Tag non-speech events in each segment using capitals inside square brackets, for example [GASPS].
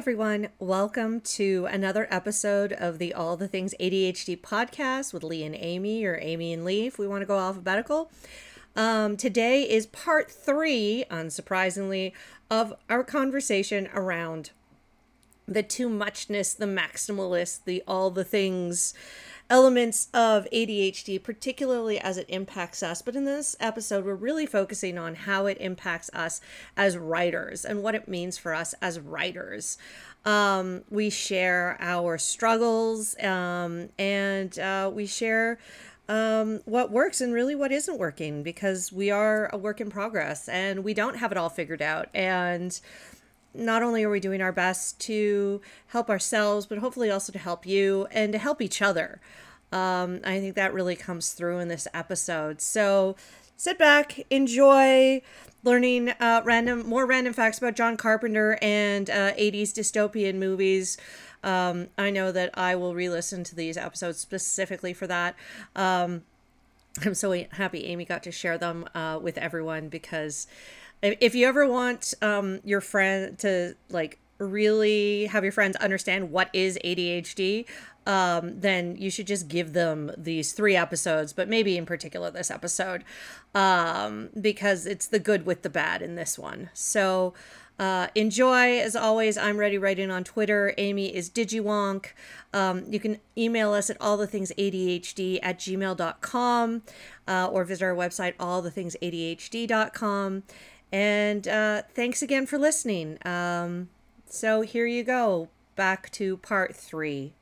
everyone. Welcome to another episode of the All the Things ADHD podcast with Lee and Amy, or Amy and Lee, if we want to go alphabetical. Um, today is part three, unsurprisingly, of our conversation around the too muchness, the maximalist, the all the things elements of ADHD, particularly as it impacts us. But in this episode, we're really focusing on how it impacts us as writers and what it means for us as writers. Um, we share our struggles um, and uh, we share um, what works and really what isn't working because we are a work in progress and we don't have it all figured out. And not only are we doing our best to help ourselves, but hopefully also to help you and to help each other. Um, I think that really comes through in this episode. So sit back, enjoy learning uh, random, more random facts about John Carpenter and uh, 80s dystopian movies. Um, I know that I will re-listen to these episodes specifically for that. Um, I'm so happy Amy got to share them uh, with everyone because if you ever want um, your friend to like really have your friends understand what is ADHD, um, then you should just give them these three episodes, but maybe in particular this episode, um, because it's the good with the bad in this one. So uh, enjoy. As always, I'm Ready Writing on Twitter. Amy is Digiwonk. Um, you can email us at allthethingsadhd at gmail.com uh, or visit our website, allthethingsadhd.com. And uh, thanks again for listening. Um, so here you go. Back to part three.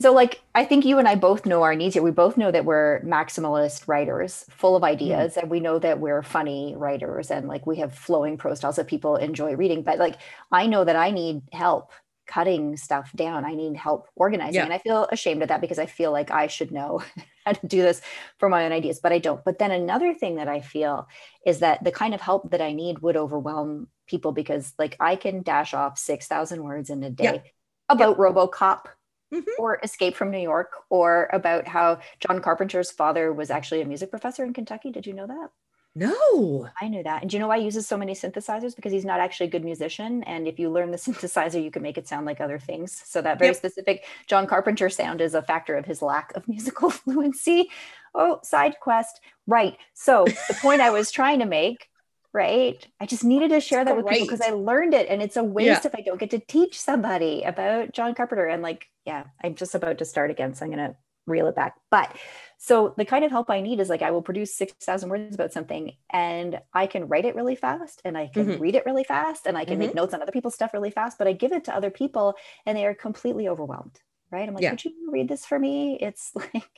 So, like, I think you and I both know our needs here. We both know that we're maximalist writers, full of ideas, mm. and we know that we're funny writers and like we have flowing prose styles that people enjoy reading. But like, I know that I need help cutting stuff down. I need help organizing. Yeah. And I feel ashamed of that because I feel like I should know [LAUGHS] how to do this for my own ideas, but I don't. But then another thing that I feel is that the kind of help that I need would overwhelm people because like I can dash off 6,000 words in a day yeah. about yeah. RoboCop mm-hmm. or Escape from New York or about how John Carpenter's father was actually a music professor in Kentucky. Did you know that? No. I knew that. And do you know why he uses so many synthesizers? Because he's not actually a good musician. And if you learn the [LAUGHS] synthesizer, you can make it sound like other things. So that very yep. specific John Carpenter sound is a factor of his lack of [LAUGHS] musical fluency. Oh, side quest. Right. So the point I was trying to make, right? I just needed to share that with people because I learned it. And it's a waste yeah. if I don't get to teach somebody about John Carpenter. And like, yeah, I'm just about to start again. So I'm going to reel it back. But so the kind of help I need is like I will produce 6,000 words about something and I can write it really fast and I can mm-hmm. read it really fast and I can mm-hmm. make notes on other people's stuff really fast, but I give it to other people and they are completely overwhelmed. Right. I'm like, yeah. would you read this for me? It's [LAUGHS] like,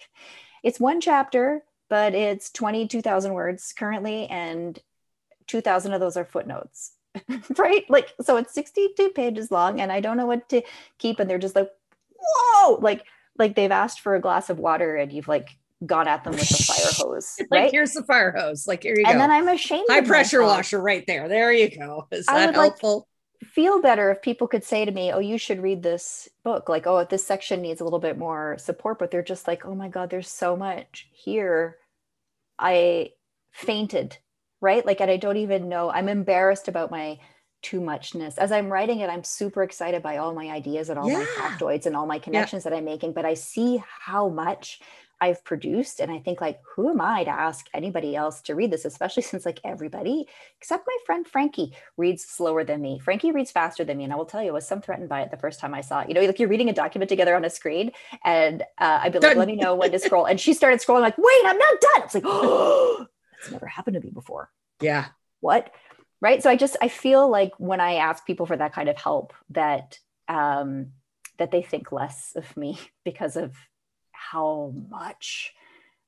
it's one chapter, but it's 22,000 words currently and 2,000 of those are footnotes. [LAUGHS] right. Like, so it's 62 pages long and I don't know what to keep. And they're just like, whoa, like, like they've asked for a glass of water and you've like gone at them with the fire [LAUGHS] hose. Right? like here's the fire hose. Like here you and go. And then I'm ashamed. High pressure myself. washer right there. There you go. [LAUGHS] Is that I would helpful? Like feel better if people could say to me, "Oh, you should read this book." Like, "Oh, this section needs a little bit more support," but they're just like, "Oh my god, there's so much here." I fainted, right? Like, and I don't even know. I'm embarrassed about my too muchness. As I'm writing it, I'm super excited by all my ideas and all yeah. my factoids and all my connections yeah. that I'm making, but I see how much I've produced. And I think, like, who am I to ask anybody else to read this, especially [LAUGHS] since, like, everybody except my friend Frankie reads slower than me. Frankie reads faster than me. And I will tell you, I was some threatened by it the first time I saw it. You know, like you're reading a document together on a screen, and uh, I'd be like, let me know when to scroll. And she started scrolling, like, wait, I'm not done. I was like, oh, [GASPS] that's never happened to me before. Yeah. What? Right. So I just, I feel like when I ask people for that kind of help, that, um, that they think less of me [LAUGHS] because of how much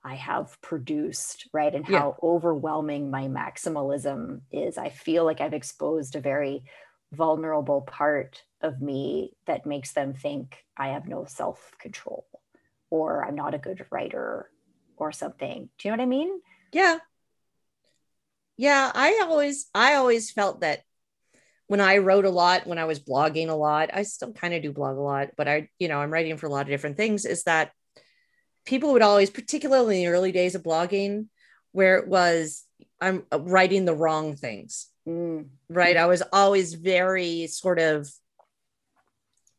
I have produced, right? And how yeah. overwhelming my maximalism is. I feel like I've exposed a very vulnerable part of me that makes them think I have no self control or I'm not a good writer or something. Do you know what I mean? Yeah. Yeah, I always I always felt that when I wrote a lot, when I was blogging a lot, I still kind of do blog a lot, but I, you know, I'm writing for a lot of different things, is that people would always, particularly in the early days of blogging, where it was I'm writing the wrong things. Mm. Right. I was always very sort of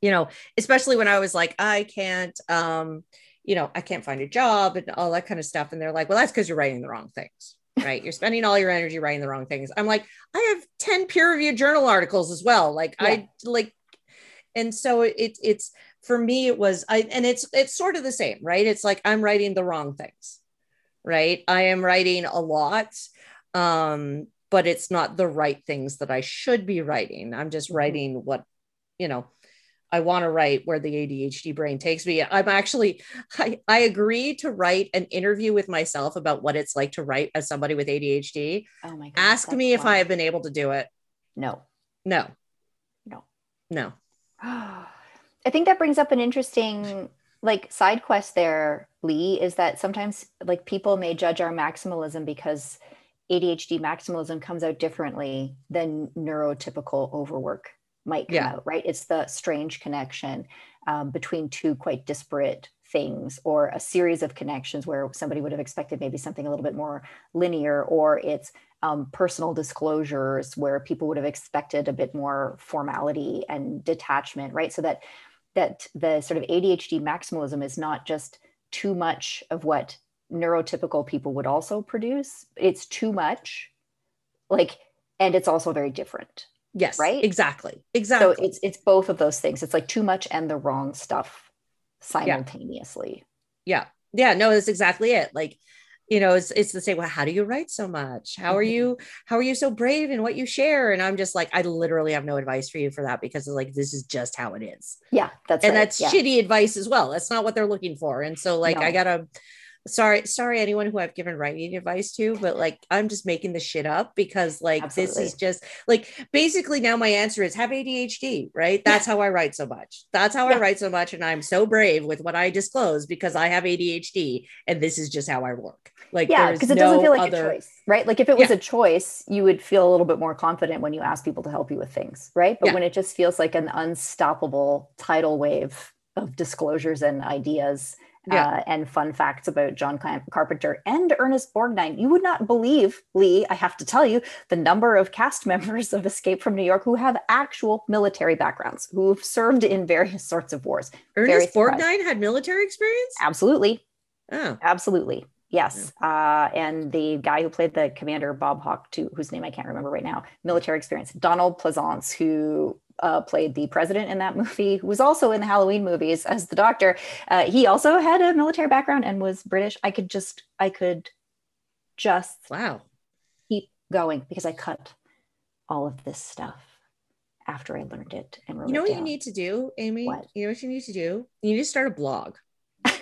you know, especially when I was like, I can't, um, you know, I can't find a job and all that kind of stuff. And they're like, well, that's because you're writing the wrong things, right? you're spending all your energy writing the wrong things. I'm like, I have 10 peer reviewed journal articles as well. Like, yeah. I like, and so it, it's for me, it was, I, and it's, it's sort of the same, right? It's like, I'm writing the wrong things, right? I am writing a lot. Um, but it's not the right things that I should be writing. I'm just mm-hmm. writing what, you know, I want to write where the ADHD brain takes me. I'm actually, I, I agree to write an interview with myself about what it's like to write as somebody with ADHD. Oh my God. Ask me if I have been able to do it. No. No. No. No. [GASPS] [SIGHS] I think that brings up an interesting like side quest there, Lee, is that sometimes like people may judge our maximalism because ADHD maximalism comes out differently than neurotypical overwork might come yeah. out, right? It's the strange connection um, between two quite disparate things or a series of connections where somebody would have expected maybe something a little bit more linear or it's um, personal disclosures where people would have expected a bit more formality and detachment right so that that the sort of adhd maximalism is not just too much of what neurotypical people would also produce it's too much like and it's also very different Yes. Right? Exactly. Exactly. So it's it's both of those things. It's like too much and the wrong stuff simultaneously. Yeah. Yeah. yeah no, that's exactly it. Like, you know, it's it's the same. Well, how do you write so much? How are mm-hmm. you, how are you so brave in what you share? And I'm just like, I literally have no advice for you for that because it's like this is just how it is. Yeah. That's and right. that's yeah. shitty advice as well. That's not what they're looking for. And so like no. I gotta sorry sorry anyone who i've given writing advice to but like i'm just making the shit up because like Absolutely. this is just like basically now my answer is have adhd right that's yeah. how i write so much that's how yeah. i write so much and i'm so brave with what i disclose because i have adhd and this is just how i work like yeah because it no doesn't feel like other... a choice right like if it was yeah. a choice you would feel a little bit more confident when you ask people to help you with things right but when it just feels like an unstoppable tidal wave of disclosures and ideas yeah. Uh, and fun facts about John Carpenter and Ernest Borgnine. You would not believe, Lee, I have to tell you, the number of cast [LAUGHS] members of Escape from New York who have actual military backgrounds, who've served in various sorts of wars. Ernest Borgnine had military experience? Absolutely. Oh. Absolutely. Yes. Uh, and the guy who played the commander, Bob Hauk, to, whose name I can't remember right now, military experience. Donald Pleasence, who uh, played the president in that movie, who was also in the Halloween movies as the doctor. Uh, he also had a military background and was British. I could just, I could just wow keep going because I cut all of this stuff after I learned it and wrote. You know what down. you need to do, Amy? What? You know what you need to do? You need to start a blog. [LAUGHS]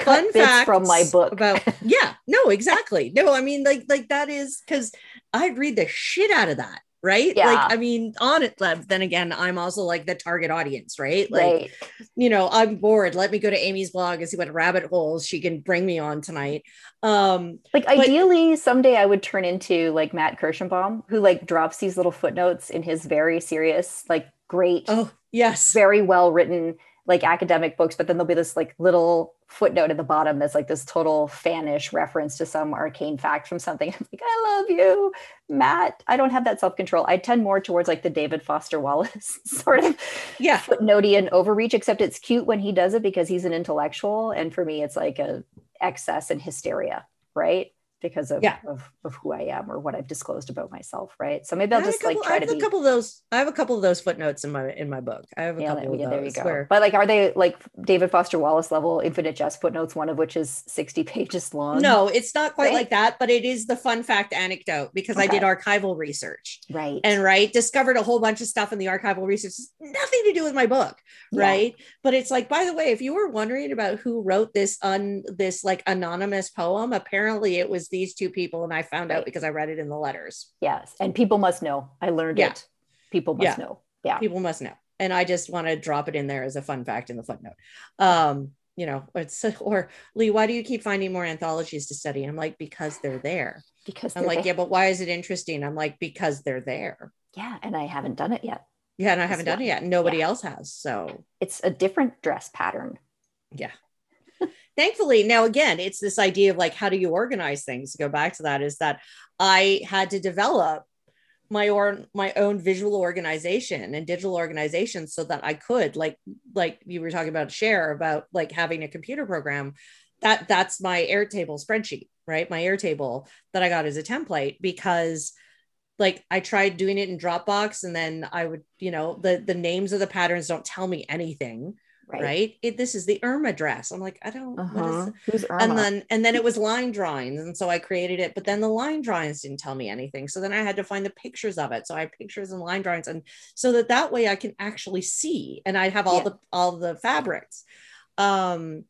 Fun facts from my book about [LAUGHS] yeah no exactly no I mean like like that is because I'd read the shit out of that right? Yeah. Like, I mean, on it, then again, I'm also like the target audience, right? Like, right. you know, I'm bored. Let me go to Amy's blog and see what rabbit holes she can bring me on tonight. Um, like, but- ideally, someday I would turn into like Matt Kirschenbaum, who like drops these little footnotes in his very serious, like, great, oh, yes, very well written like academic books, but then there'll be this like little footnote at the bottom that's like this total fanish reference to some arcane fact from something. [LAUGHS] I'm like, I love you, Matt. I don't have that self control. I tend more towards like the David Foster Wallace [LAUGHS] sort of yeah footnotey overreach, except it's cute when he does it because he's an intellectual. And for me, it's like a excess and hysteria, right? Because of, yeah. of, of who I am or what I've disclosed about myself, right? So maybe I'll just couple, like try to be a couple of those. I have a couple of those footnotes in my in my book. I have a yeah, couple yeah, of those. There you go. Where... But like, are they like David Foster Wallace level infinite jest footnotes? One of which is sixty pages long. No, it's not quite right? like that, but it is the fun fact anecdote because okay. I did archival research, right? And right, discovered a whole bunch of stuff in the archival research, nothing to do with my book, yeah. right? But it's like, by the way, if you were wondering about who wrote this un this like anonymous poem, apparently it was these two people and I found out because I read it in the letters. Yes. And people must know. I learned yeah. it. People must yeah. know. Yeah. People must know. And I just want to drop it in there as a fun fact in the footnote. Um, you know, it's [LAUGHS] or Lee, why do you keep finding more anthologies to study? I'm like, because they're there. Because I'm like, there. yeah, but why is it interesting? I'm like, because they're there. Yeah. And I haven't done it yet. Yeah, and I haven't done it yet. Nobody yeah. else has. So it's a different dress pattern. Yeah thankfully now again it's this idea of like how do you organize things? To go back to that is that i had to develop my or my own visual organization and digital organization so that I could like like you were talking about share about like having a computer program. That that's my Airtable spreadsheet right? My Airtable that I got as a template because like I tried doing it in Dropbox and then I would you know the the names of the patterns don't tell me anything right, right? It, this is the Irma dress I'm like I don't uh-huh. Who's Irma? and then and then it was line drawings and so I created it but then the line drawings didn't tell me anything so then I had to find the pictures of it so I have pictures and line drawings and so that that way I can actually see and I have all yeah. the all the fabrics um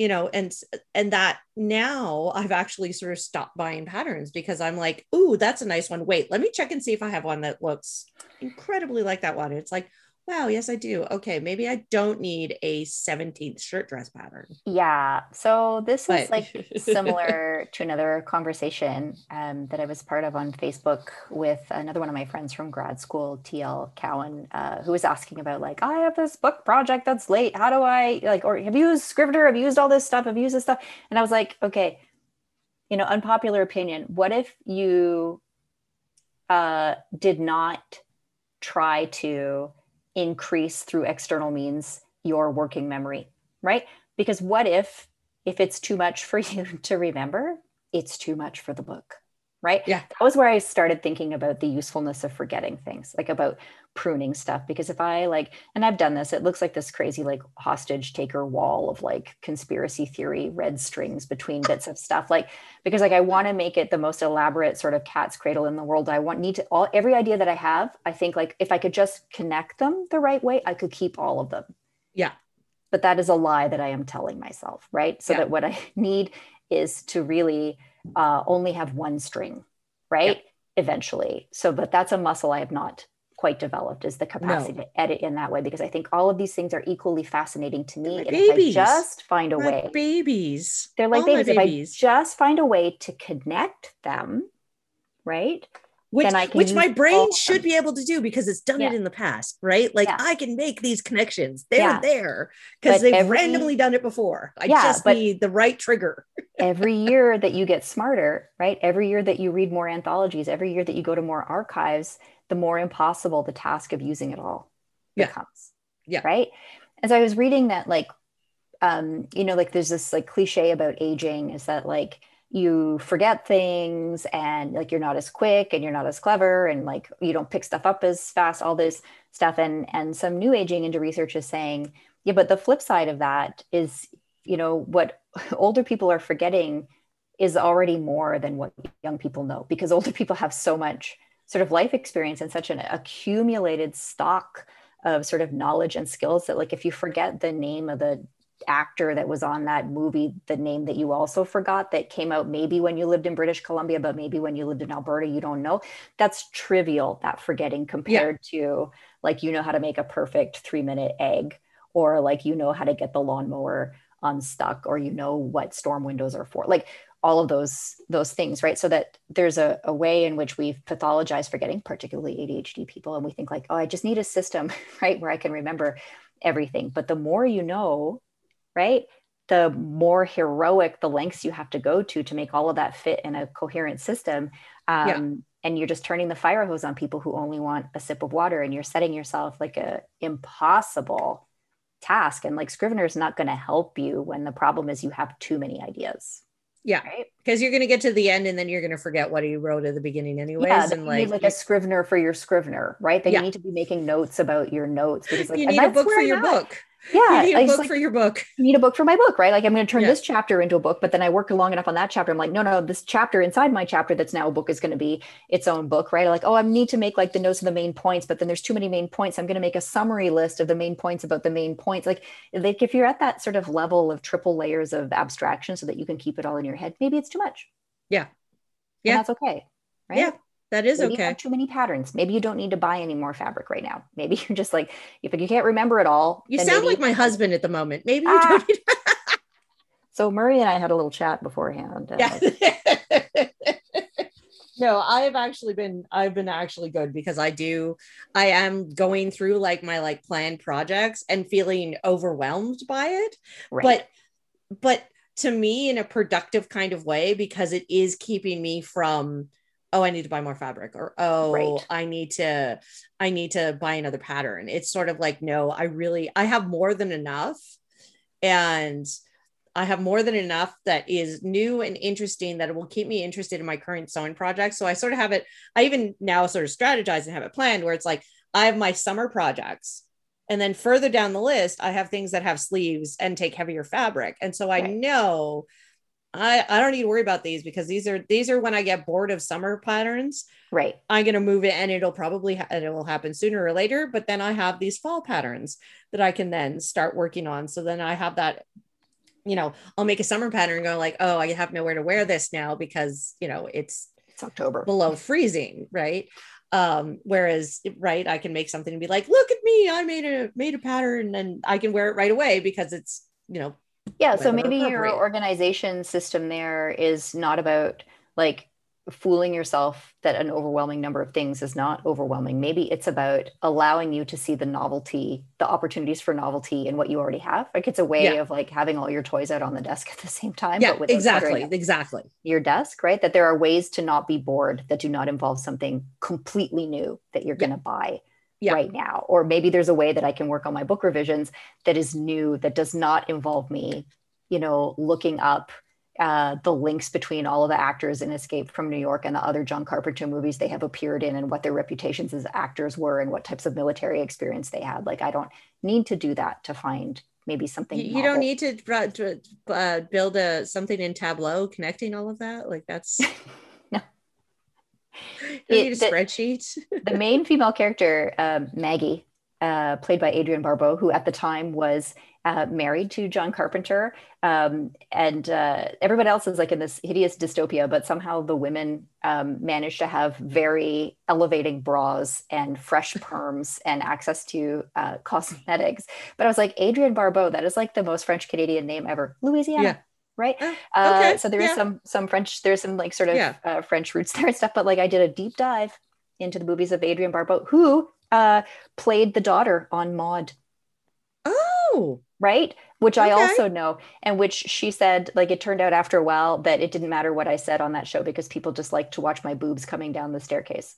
you know and and that now i've actually sort of stopped buying patterns because i'm like ooh that's a nice one wait let me check and see if i have one that looks incredibly like that one it's like wow, yes, I do. Okay, maybe I don't need a 17th shirt dress pattern. Yeah. So this but... is like similar [LAUGHS] to another conversation um, that I was part of on Facebook with another one of my friends from grad school, TL Cowan, uh, who was asking about like, I have this book project that's late. How do I like, or have you used Scrivener? Have you used all this stuff? Have you used this stuff? And I was like, okay, you know, unpopular opinion. What if you uh, did not try to increase through external means your working memory, right? Because what if if it's too much for [LAUGHS] you to remember, it's too much for the book, right? Yeah. That was where I started thinking about the usefulness of forgetting things, like about pruning stuff. Because if I like, and I've done this, it looks like this crazy like hostage taker wall of like conspiracy theory red strings between bits of stuff. Like, because like I want to make it the most elaborate sort of cat's cradle in the world. I want need to all every idea that I have, I think like if I could just connect them the right way, I could keep all of them. Yeah. But that is a lie that I am telling myself, right? So yeah. that what I [LAUGHS] need is to really uh, only have one string, right? Yeah. Eventually. So, but that's a muscle I have not quite developed is the capacity no. to edit in that way because I think all of these things are equally fascinating to me. and babies. if I just find a way, babies, they're like babies. babies. If I just find a way to connect them, right? Which which my brain should be able to do because it's done yeah. it in the past, right? Like yeah. I can make these connections. They're yeah. there because they've every, randomly done it before. I just need the right trigger. [LAUGHS] every year that you get smarter, right? Every year that you read more anthologies, every year that you go to more archives, the more impossible the task of using it all becomes. Yeah. Right. As I was reading that, like, um, you know, like there's this like cliche about aging is that like you forget things and like you're not as quick and you're not as clever and like you don't pick stuff up as fast all this stuff. And and some new aging into research is saying yeah but the flip side of that is you know what [LAUGHS] older people are forgetting is already more than what young people know because older people have so much sort of life experience and such an accumulated stock of sort of knowledge and skills that like if you forget the name of the actor that was on that movie, the name that you also forgot that came out maybe when you lived in British Columbia, but maybe when you lived in Alberta, you don't know. That's trivial, that forgetting compared yeah. to like you know how to make a perfect three minute egg, or like you know how to get the lawnmower unstuck, or you know what storm windows are for. Like all of those those things right so that there's a, a way in which we've pathologized forgetting particularly adhd people and we think like oh i just need a system [LAUGHS] right where i can remember everything but the more you know right? The more heroic the lengths you have to go to to make all of that fit in a coherent system. Um, yeah. And you're just turning the fire hose on people who only want a sip of water, and you're setting yourself like a impossible task. And like Scrivener is not going to help you when the problem is you have too many ideas. Yeah, because right? you're going to get to the end and then you're going to forget what you wrote at the beginning, anyways. Yeah, and like, like a Scrivener for your Scrivener, right? Then yeah. you need to be making notes about your notes because like you need a book for your book yeah you need a book like, for your book. [LAUGHS] You need a book for my book right? Like i'm going to turn yeah. this chapter into a book but then i work long enough on that chapter. I'm like no no this chapter inside my chapter that's now a book is going to be its own book right? Like oh i need to make like the notes of the main points but then there's too many main points. I'm going to make a summary list of the main points about the main points. Like like if you're at that sort of level of triple layers of abstraction so that you can keep it all in your head maybe it's too much. Yeah. Yeah. and that's okay right? Yeah that is Maybe okay. You have too many patterns. Maybe you don't need to buy any more fabric right now. [LAUGHS] Maybe you're just like, if you can't remember it all. You sound like my husband at the moment. Maybe you ah. don't need [LAUGHS] So Murray and I had a little chat beforehand. Yeah. [LAUGHS] no, I have actually been I've been actually good because I do I am going through like my like planned projects and feeling overwhelmed by it. Right. But but to me in a productive kind of way because it is keeping me from oh i need to buy more fabric or oh Right. i need to i need to buy another pattern it's sort of like no i really i have more than enough and i have more than enough that is new and interesting that will keep me interested in my current sewing project so i sort of have it i even now sort of strategize and have it planned where it's like i have my summer projects and then further down the list i have things that have sleeves and take heavier fabric and so i Right. know I, I don't need to worry about these because these are these are when I get bored of summer patterns. Right. I'm gonna move it and it'll probably ha- it will happen sooner or later. But then I have these fall patterns that I can then start working on. So then I have that, you know, I'll make a summer pattern and go like, oh, I have nowhere to wear this now because you know it's It's October. below freezing, right? Um, whereas right, I can make something and be like, look at me, I made a made a pattern and I can wear it right away because it's you know Yeah, so maybe your organization system there is not about like fooling yourself that an overwhelming number of things is not overwhelming. Maybe it's about allowing you to see the novelty, the opportunities for novelty in what you already have. Like it's a way Yeah. of like having all your toys out on the desk [LAUGHS] at the same time. yeah but exactly exactly Your desk, right? That there are ways to not be bored that do not involve something completely new that you're Yeah. going to buy Yeah. right now. Or maybe there's a way that I can work on my book revisions that is new, that does not involve me, you know, looking up uh, the links between all of the actors in Escape from New York and the other John Carpenter movies they have appeared in and what their reputations as actors were and what types of military experience they had. Like, I don't need to do that to find maybe something. you, you don't need to uh, build a something in tableau connecting all of that like that's [LAUGHS] No. you don't It- [LAUGHS] need a the- spreadsheet [LAUGHS] the main female character, um, Maggie, uh, played by Adrienne Barbeau, who at the time was uh, married to John Carpenter, um, and uh, everybody else is like in this hideous dystopia, but somehow the women um, managed to have very elevating bras and fresh [LAUGHS] perms and access to uh, cosmetics. But I was like, Adrienne Barbeau, that is like the most French Canadian name ever. Louisiana. Right. Oh, Uh, okay, so there is yeah. some some French. There's some like sort of Yeah. uh, French roots [LAUGHS] there and stuff. But like I did a deep dive into the movies of Adrienne Barbeau, who uh, played the daughter on Maude, oh right? Which I also know, and which she said, like it turned out after a while that it didn't matter what I said on that show because people just like to watch my boobs coming down the staircase.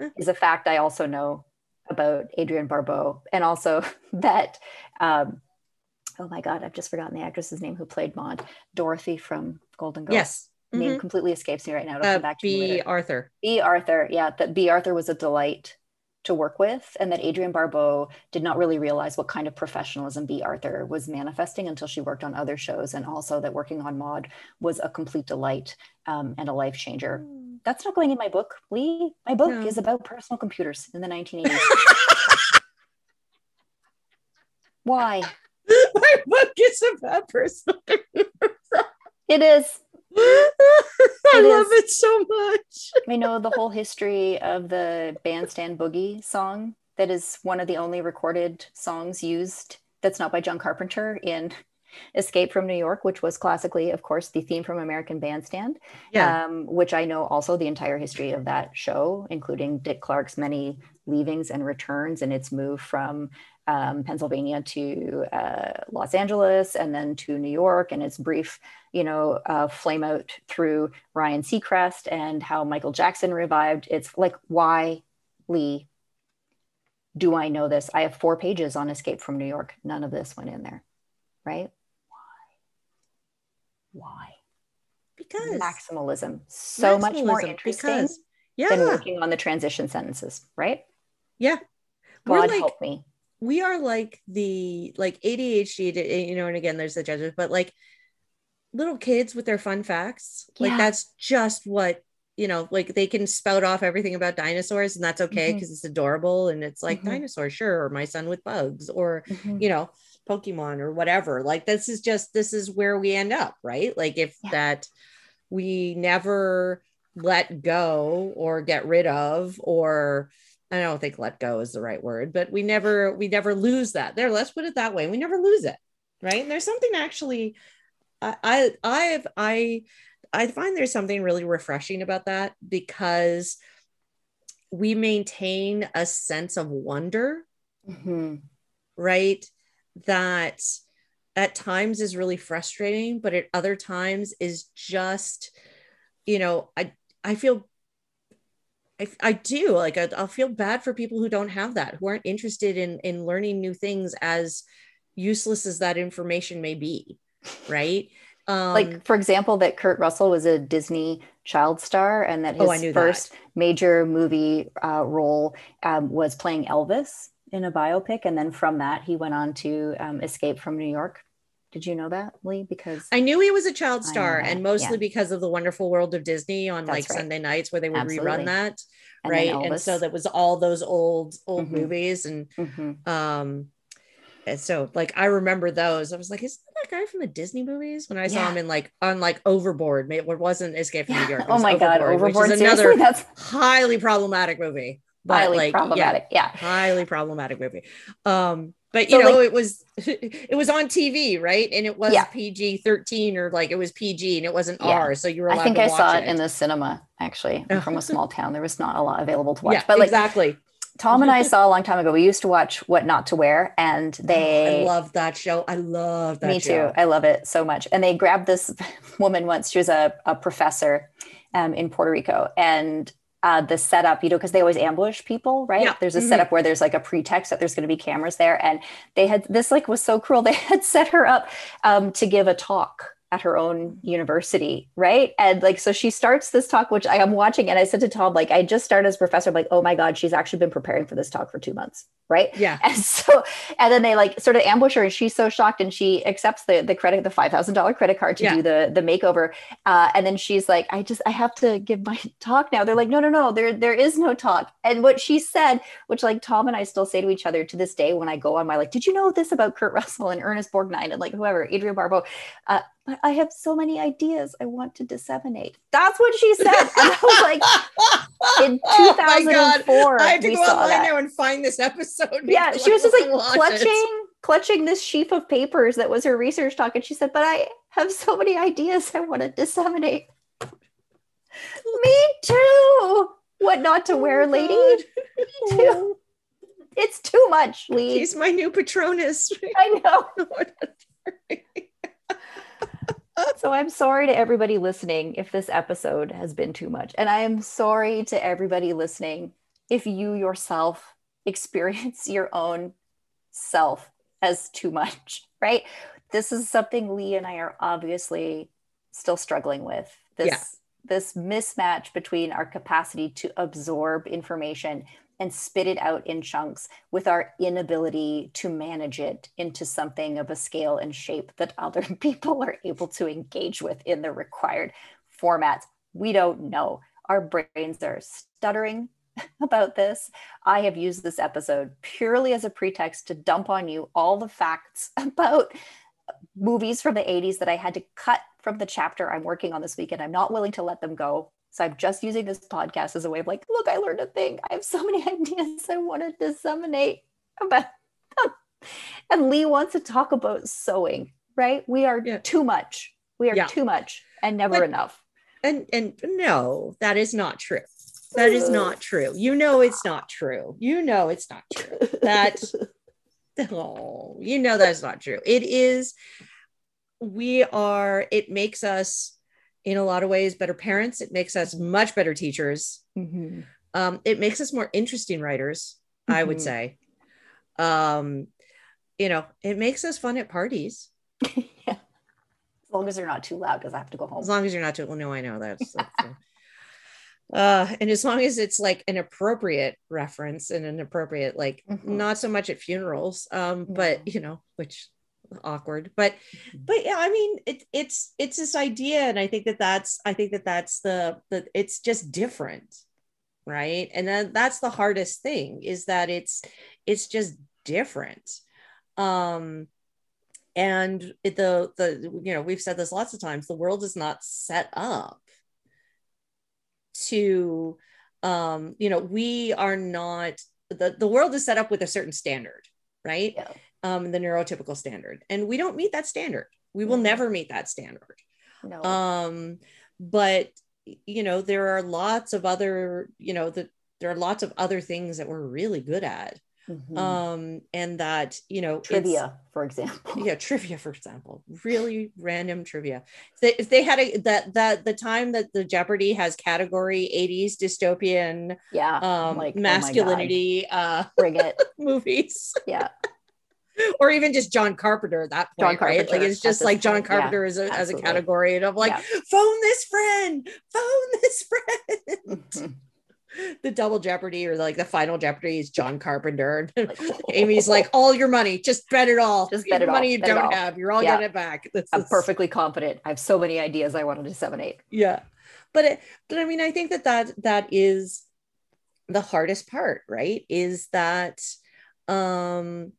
Huh. Is a fact I also know about Adrienne Barbeau, and also [LAUGHS] that. Um, oh my God, I've just forgotten the actress's name who played Maude, Dorothy from Golden Girls. yes Name Mhm. completely escapes me right now. It'll uh, come back to me b later. arthur Bea Arthur, yeah, that Bea Arthur was a delight to work with, and that Adrienne Barbeau did not really realize what kind of professionalism Bea Arthur was manifesting until she worked on other shows, and also that working on Maude was a complete delight um, and a life changer. That's not going in my book, Lee. My book No. is about personal computers in the 1980s. [LAUGHS] Why? [LAUGHS] my book is about personal [LAUGHS] It is. [LAUGHS] I It love is. it so much. I know the whole history of the Bandstand Boogie song. That is one of the only recorded songs used that's not by John Carpenter in Escape from New York, which was classically, of course, the theme from American Bandstand, Yeah. um, which I know also the entire history of that show, including Dick Clark's many leavings and returns and its move from um, Pennsylvania to uh, Los Angeles and then to New York and its brief, you know, uh, flame out through Ryan Seacrest and how Michael Jackson revived. It's like, why, Lee, do I know this? I have four pages on Escape from New York. None of this went in there, right? Why? Why? because Maximalism. So much more interesting because- yeah than working on the transition sentences, right? yeah We're God like- help me. We are like the like ADHD, you know, and again, there's the judges, but like little kids with their fun facts, like that's just what you know, like they can spout off everything about dinosaurs, and that's okay because it's adorable and it's like Mhm. dinosaurs, sure, or my son with bugs, or Mhm. you know, Pokemon or whatever. Like this is just this is where we end up, right? Like if Yeah. that we never let go or get rid of or I don't think let go is the right word, but we never we never lose that. There, let's put it that way. We never lose it. Right. And there's something actually I I I've I I find there's something really refreshing about that because we maintain a sense of wonder Mhm. right? That at times is really frustrating, but at other times is just, you know, I I feel I, I do like I, i'll feel bad for people who don't have that who aren't interested in in learning new things as useless as that information may be right um, like for example that kurt russell was a disney child star and that oh, his oh, first that. major movie uh, role um, was playing elvis in a biopic and then from that he went on to um, escape from new york did you know that, Lee? Because I knew he was a child star, and mostly yeah. because of the Wonderful World of Disney on That's like right. Sunday nights where they would Absolutely. rerun that, and right? And so that was all those old old mm-hmm. movies, and mm-hmm. um, and so like I remember those. I was like, is that guy from the Disney movies? When I saw yeah. him in like on like Overboard, it wasn't Escape from New York. oh my Overboard, god, Overboard! Is another [LAUGHS] that's highly problematic movie. But highly like, problematic, yeah, yeah, highly problematic movie. Um, but you so, know like, it was [LAUGHS] it was on tv right? And it was yeah. pg 13 or like it was pg and it wasn't yeah. r so you were i think i saw it, in the cinema actually I'm from a [LAUGHS] small town. There was not a lot available to watch. Yeah, but like exactly. Tom and i [LAUGHS] saw a long time ago. We used to watch what not to wear and they oh, i love that show. I love that show. me show. too. I love it so much. And they grabbed this woman once. She was a, a professor um, in puerto rico. And uh, the setup, you know, because they always ambush people, right? Yeah. There's a mm-hmm. setup where there's like a pretext that there's going to be cameras there, and they had this like was so cruel. [LAUGHS] They had set her up um, to give a talk at her own university, right? And like, so she starts this talk, which I am watching, and I said to Tom, like, I just started as professor, I'm like, oh my god, she's actually been preparing for this talk for two months, right? Yeah. [LAUGHS] And so, and then they like sort of ambush her, and she's so shocked, and she accepts the the credit, the five thousand dollar credit card to yeah. do the the makeover, uh, and then she's like, I just I have to give my [LAUGHS] talk now. They're like, no, no, no, there there is no talk. And what she said, which like Tom and I still say to each other to this day when I go on my like, did you know this about Kurt Russell and Ernest Borgnine and like whoever, Adrienne Barbeau, uh, but I have so many ideas I want to disseminate. That's what she said. And I was like, [LAUGHS] in 2004, oh I have to go online now and find this episode. Yeah, [LAUGHS] she was just like clutching, it. clutching this sheaf of papers that was her research talk. And she said, but I have so many ideas I want to disseminate. [LAUGHS] Me too. What not to oh wear, lady? Me too. It's too much, Lee. He's my new Patronus. I know. [LAUGHS] so I'm sorry to everybody listening if this episode has been too much. And I am sorry to everybody listening if you yourself [LAUGHS] experience your own self as too much, [LAUGHS] right? This is something Lee and I are obviously still struggling with. This yeah. this mismatch between our capacity to absorb information and spit it out in chunks with our inability to manage it into something of a scale and shape that [LAUGHS] other people are able to engage with in the required formats. We don't know. Our brains are stuttering [LAUGHS] about this. I have used this episode purely as a pretext to dump on you all the facts [LAUGHS] about movies from the 80s that I had to cut from the chapter I'm working on this weekend. I'm not willing to let them go. So I'm just using this podcast as a way of like, look, I learned a thing. I have so many [LAUGHS] ideas I want to disseminate about them. [LAUGHS] And Lee wants to talk about sewing, right? We are yeah. too much. We are yeah. too much and never but, enough. And and no, that is not true. That is not true. You know it's not true. You know it's not true. That [LAUGHS] oh, you know that's not true. It is we are it makes us in a lot of ways better parents. It makes us much better teachers. Mm-hmm. Um, it makes us more interesting writers, mm-hmm. I would mm-hmm. say. Um, you know, it makes us fun at parties. [LAUGHS] yeah. As long as they're not too loud, because I have to go home. As long as you're not too well, no, I know that's, that's [LAUGHS] uh, and as long as it's like an appropriate reference and an appropriate, like mm-hmm. not so much at funerals, um, but you know, which awkward but mm-hmm. but yeah i mean it, it's it's this idea and i think that that's i think that that's the the it's just different right? And then that's the hardest thing is that it's it's just different. Um and it, the the you know we've said this lots of times the world is not set up to um you know we are not the the world is set up with a certain standard right? Yeah um, the neurotypical standard. And we don't meet that standard. We will mm-hmm. never meet that standard. No. Um, but you know, there are lots of other, you know, the, there are lots of other things that we're really good at. mm-hmm. um and that you know trivia for example yeah trivia for example really random trivia if they had a that that the time that the jeopardy has category 80s dystopian yeah um like oh masculinity oh uh bring it [LAUGHS] movies yeah [LAUGHS] or even just John Carpenter at that point, John right? Like it's just like John point. Carpenter yeah, as a as a category, and I'm like, yeah. phone this friend, phone this friend. Mm-hmm [LAUGHS] the double jeopardy or like the final jeopardy is john carpenter like, [LAUGHS] amy's like all your money just bet it all just bet it money all. you bet don't have you're all yeah. getting it back this i'm is... perfectly confident i have so many ideas i want to disseminate yeah but it, but i mean i think that that that is the hardest part right is that um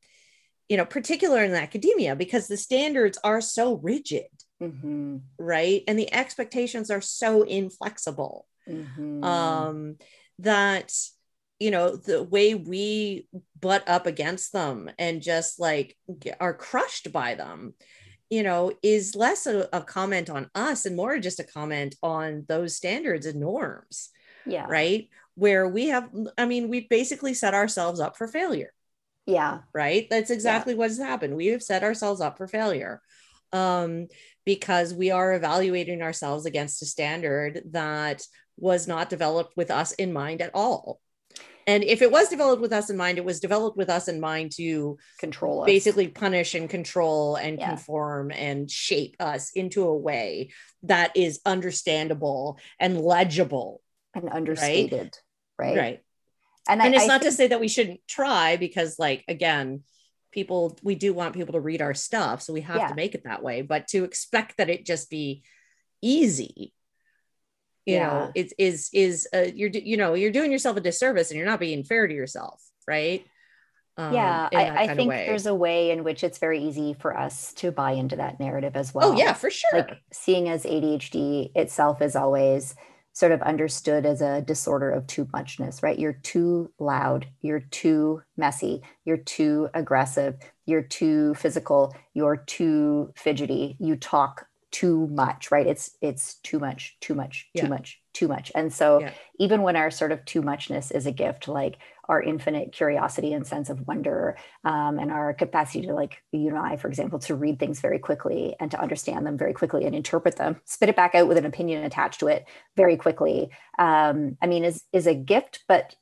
you know particular in academia because the standards are so rigid mm-hmm. right? And the expectations are so inflexible. Mm-hmm. um that you know the way we butt up against them and just like are crushed by them you know is less a, a, comment on us and more just a comment on those standards and norms yeah. right? Where we have i mean we've basically set ourselves up for failure yeah right that's exactly yeah. what has happened we have set ourselves up for failure um because we are evaluating ourselves against a standard that was not developed with us in mind at all. And if it was developed with us in mind, it was developed with us in mind to control us. basically punish and control and yeah. conform and shape us into a way that is understandable and legible and understated. Right. Right. right. And, and I, it's I not think- to say that we shouldn't try because, like, again, people, we do want people to read our stuff. So we have yeah. to make it that way. But to expect that it just be easy you yeah. know it's is is uh, you're you know you're doing yourself a disservice and you're not being fair to yourself right um, yeah i, I think there's a way in which it's very easy for us to buy into that narrative as well oh yeah for sure like seeing as adhd itself is always sort of understood as a disorder of too muchness right you're too loud you're too messy you're too aggressive you're too physical you're too fidgety you talk too much right it's it's too much too much too yeah. much too much and so yeah. even when our sort of too muchness is a gift like our infinite curiosity and sense of wonder um, and our capacity to like you and i for example to read things very quickly and to understand them very quickly and interpret them spit it back out with an opinion attached to it very quickly um, i mean is is a gift but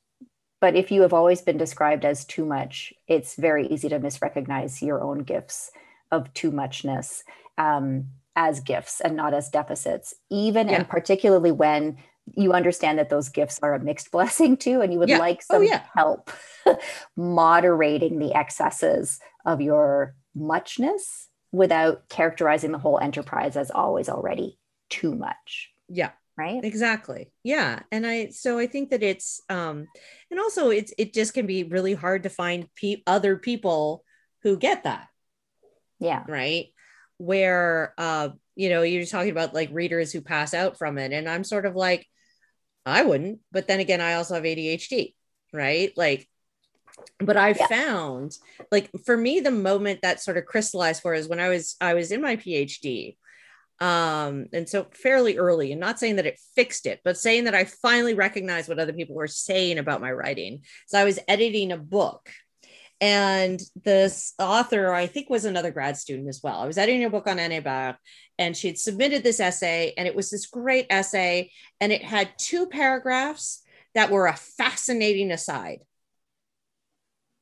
but if you have always been described as too much it's very easy to misrecognize your own gifts of too muchness um, as gifts and not as deficits, even yeah. and particularly when you understand that those gifts are a mixed [LAUGHS] blessing too, and you would yeah. like oh, some oh, yeah. help [LAUGHS] moderating the excesses of your muchness without characterizing the whole enterprise as always already too much. Yeah. Right. Exactly. Yeah. And I, so I think that it's, um, and also it's, it just can be really hard to find pe- other people who get that. Yeah. Right where uh you know you're talking about like readers who pass out from it and i'm sort of like i wouldn't but then again i also have adhd right like but i yeah. found like for me the moment that sort of crystallized for is when i was i was in my phd um and so fairly early and not saying that it fixed it but saying that i finally recognized what other people were saying about my writing so i was editing a book and this author, I think, was another grad student as well. I was editing a book on Anne and she had submitted this essay, and it was this great essay, and it had two paragraphs that were a fascinating aside.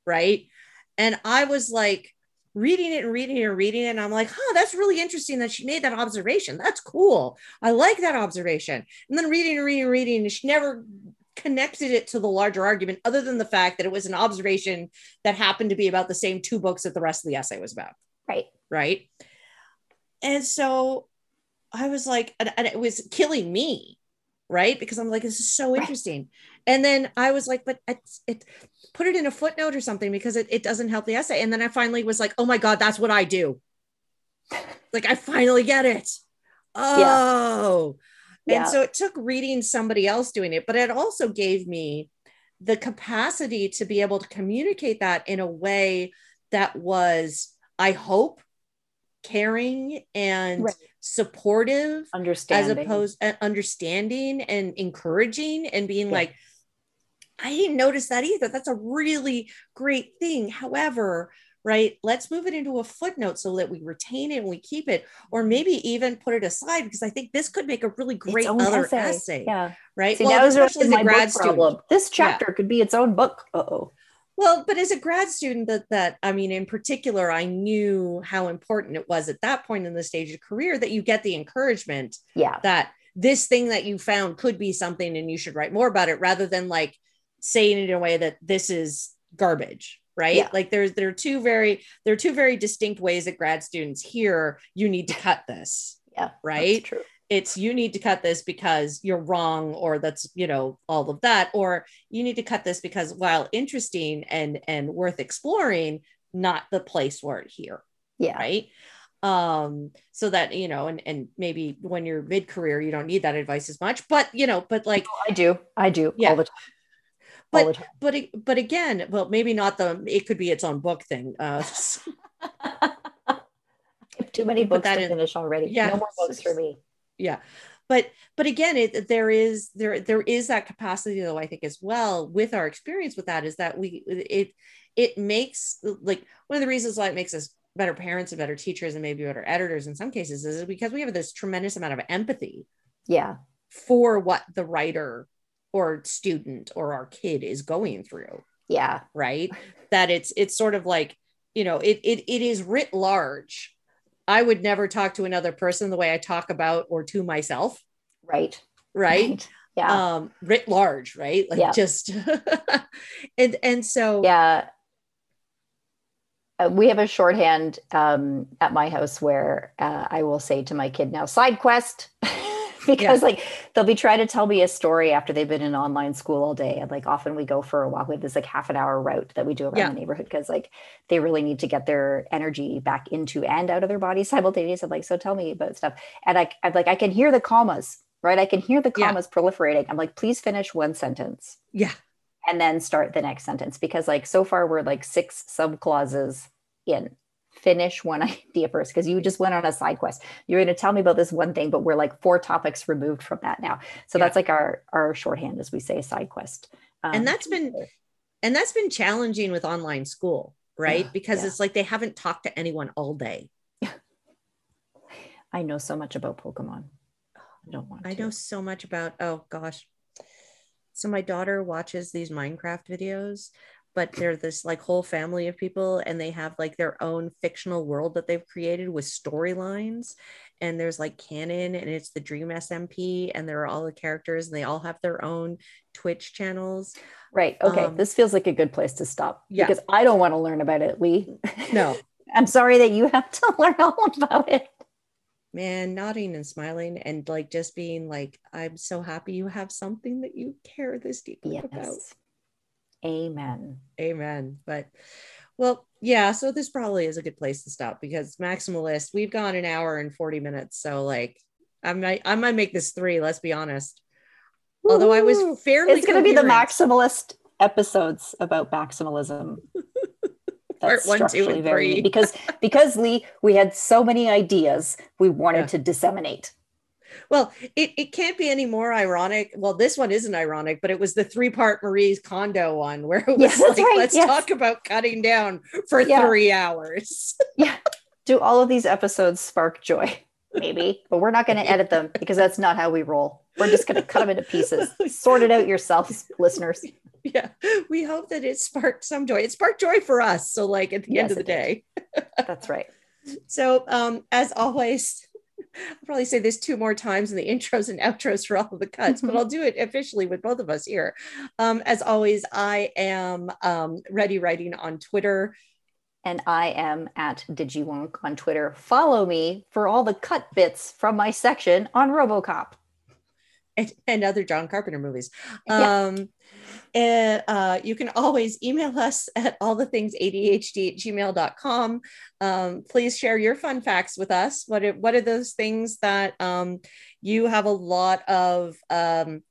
Right. And I was like, reading it and reading it and reading it. And I'm like, huh, that's really interesting that she made that observation. That's cool. I like that observation. And then reading and reading and reading, and she never connected it to the larger argument other than the fact that it was an observation that happened to be about the same two books that the rest of the essay was about. Right. Right? And so i was like and, and it was killing me right? Because i'm like this is so interesting. And then i was like but it's it put it in a footnote or something because it, it doesn't help the essay. And then i finally was like oh my god that's what i do. [LAUGHS] Like i finally get it. Oh. yeah and so it took reading somebody else doing it, but it also gave me the capacity to be able to communicate that in a way that was, I hope, caring and right. supportive, understanding, as opposed to uh, understanding and encouraging and being yeah. like, I didn't notice that either. That's a really great thing. However, right, let's move it into a footnote so that we retain it and we keep it, or maybe even put it aside because I think this could make a really great other essay. essay. Yeah. Right. See, well, especially as a grad student. This chapter yeah. could be its own book. oh. Well, but as a grad student, that that I mean, in particular, I knew how important it was at that point in the stage of career that you get the encouragement. Yeah. That this thing that you found could be something and you should write more about it rather than like saying it in a way that this is garbage right? Yeah. like there's there are two very there are two very distinct ways that grad students hear you need to cut this yeah right? true. It's you need to cut this because you're wrong or that's you know all of that or you need to cut this because while interesting and and worth exploring not the place where it here yeah. right? Um so that you know and and maybe when you're mid-career you don't need that advice as much but you know but like no, i do i do yeah. all the time but but but again well maybe not the it could be its own book thing uh [LAUGHS] too many books to in, finish already. Yeah. No more books for me. Yeah. But but again it there is there there is that capacity though i think as well with our experience with that is that we it it makes like one of the reasons why it makes us better parents and better teachers and maybe better editors in some cases is because we have this tremendous amount of empathy yeah. for what the writer or student or our kid is going through yeah. right? That it's it's sort of like you know it it, it is writ large. I would never talk to another person the way i talk about or to myself. Right. Right, right. yeah. Um writ large right? Like yeah. just [LAUGHS] and and so yeah. Uh, we have a shorthand um, at my house where uh, I will say to my kid now, side quest. [LAUGHS] [LAUGHS] because yeah. like they'll be trying to tell me a story after they've been in online school all day and like often we go for a walk. With this like half an hour route that we do around yeah. the neighborhood because like they really need to get their energy back into and out of their body [LAUGHS] simultaneously like so tell me about stuff. And I, i'm like i can hear the commas right? I can hear the commas yeah. proliferating. I'm like please finish one sentence. Yeah. And then start the next sentence because like so far we're like six sub clauses in finish one [LAUGHS] idea first because you just went on a side quest. You're going to tell me about this one thing but we're like four topics removed from that now. So yeah. that's like our our shorthand as we say side quest. Um, and that's been and that's been challenging with online school right? Because yeah. it's like they haven't talked to anyone all day. [LAUGHS] I know so much about pokemon. I don't want to. i know so much about oh gosh. So my daughter watches these minecraft videos but they're this like whole family of people and they have like their own fictional world that they've created with storylines and there's like canon and it's the dream smp and there are all the characters and they all have their own twitch channels. Right okay um, this feels like a good place to stop yeah. because i don't want to learn about it lee. No. [LAUGHS] I'm sorry that you have to [LAUGHS] learn all about it. Man nodding and smiling and like just being like i'm so happy you have something that you care this deeply yes. about Amen. Amen. But well, yeah, so this probably is a good place to stop because maximalist, we've gone an hour and 40 minutes. So like I might I might make this three, let's be honest. Woo-hoo. Although I was fairly It's gonna be the maximalist episodes about maximalism. [LAUGHS] That's Part one, two, and very, three. because because Lee, we had so many ideas we wanted yeah. to disseminate. Well, it, it can't be any more ironic. Well, this one isn't ironic, but it was the three part Marie's Kondo one where it was yes, like, right. let's yes. talk about cutting down for yeah. three hours. [LAUGHS] yeah. Do all of these episodes spark joy? Maybe, but we're not going to edit them because that's not how we roll. We're just going to cut them into pieces. [LAUGHS] Sort it out yourselves, listeners. Yeah. We hope that it sparked some joy. It sparked joy for us. So, like at the yes, end of the day. [LAUGHS] that's right. So, um, as always, I'll probably say this two more times in the [LAUGHS] intros and outros for all of the cuts, but [LAUGHS] I'll do it officially with both of us here. Um, as always, I am um, ready writing on Twitter. And I am at DigiWonk on Twitter. Follow me for all the cut bits from my section on Robocop. And, and other John Carpenter movies. Yeah. And uh, you can always email us at all the things ADHD at gmail.com. Um, please share your fun facts with us. What are, what are those things that um, you have a lot of, um,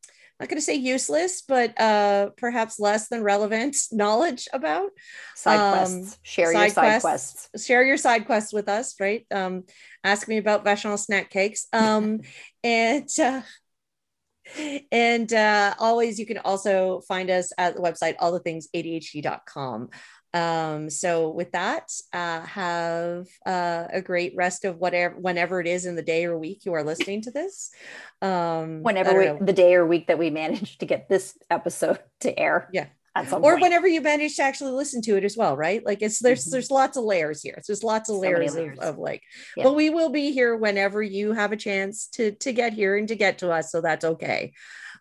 I'm not going to say useless, but uh, perhaps less than relevant [LAUGHS] knowledge about? Side um, quests. Share side your side quests. quests. Share your side quests with us, right? Um, ask me about Vachon snack cakes. Um, [LAUGHS] and uh, and uh, always, you can also find us at the website, all the things ADHD.com. Um, so with that, uh, have uh, a great rest of whatever, whenever it is in the day or week you are listening to this. Um, whenever we, the day or week that we managed to get this episode to air. Yeah. Or point. whenever you manage to actually listen to it as well, right? Like it's there's mm-hmm. there's lots of layers here. It's just lots of so layers, layers. Of, of, like, yeah. but we will be here whenever you have a chance to to get here and to get to us. So that's okay.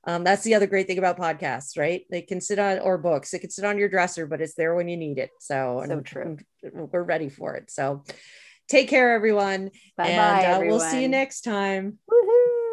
Um, that's the other great thing about podcasts, right? They can sit on or books. It can sit on your dresser, but it's there when you need it. So, so true. We're ready for it. So, take care, everyone. Bye and bye. Uh, we'll see you next time. Woo-hoo.